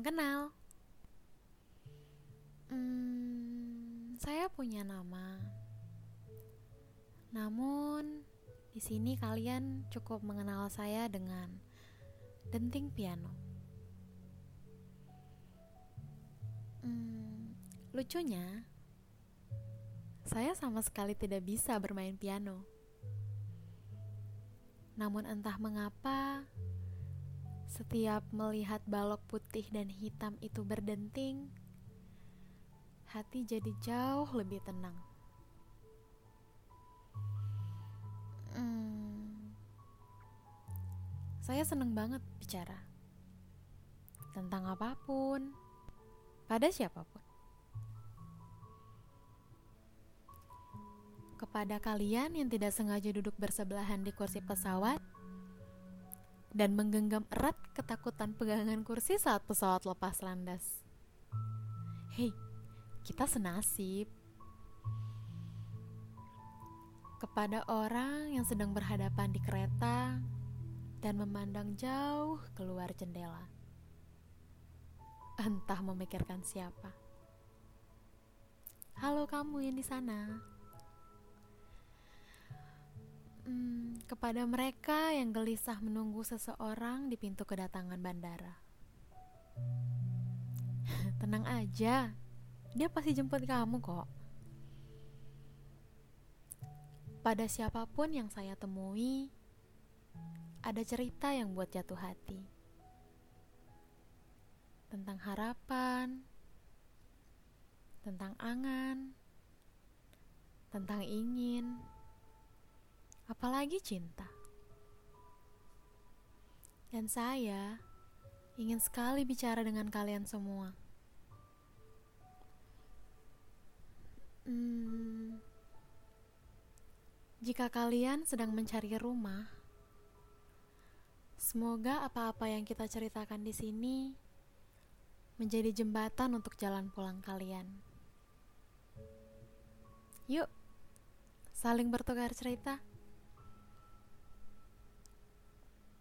Kenal. Hmm, saya punya nama. Namun, di sini kalian cukup mengenal saya dengan denting piano. Hmm, lucunya, saya sama sekali tidak bisa bermain piano. Namun entah mengapa, setiap melihat balok putih dan hitam itu berdenting, hati jadi jauh lebih tenang. Hmm, saya seneng banget bicara tentang apa pun, pada siapa pun. kepada kalian yang tidak sengaja duduk bersebelahan di kursi pesawat dan menggenggam erat ketakutan pegangan kursi saat pesawat lepas landas. Hei, kita senasib. Kepada orang yang sedang berhadapan di kereta dan memandang jauh keluar jendela. Entah memikirkan siapa. Halo kamu yang di sana. Hmm, kepada mereka yang gelisah menunggu seseorang di pintu kedatangan bandara. Tenang aja, dia pasti jemput kamu kok. Pada siapa pun yang saya temui, ada cerita yang buat jatuh hati. Tentang harapan, tentang angan, tentang ingin, apalagi cinta. Dan saya ingin sekali bicara dengan kalian semua. Hmm, jika kalian sedang mencari rumah, semoga apa-apa yang kita ceritakan di sini menjadi jembatan untuk jalan pulang kalian. Yuk, saling bertukar cerita.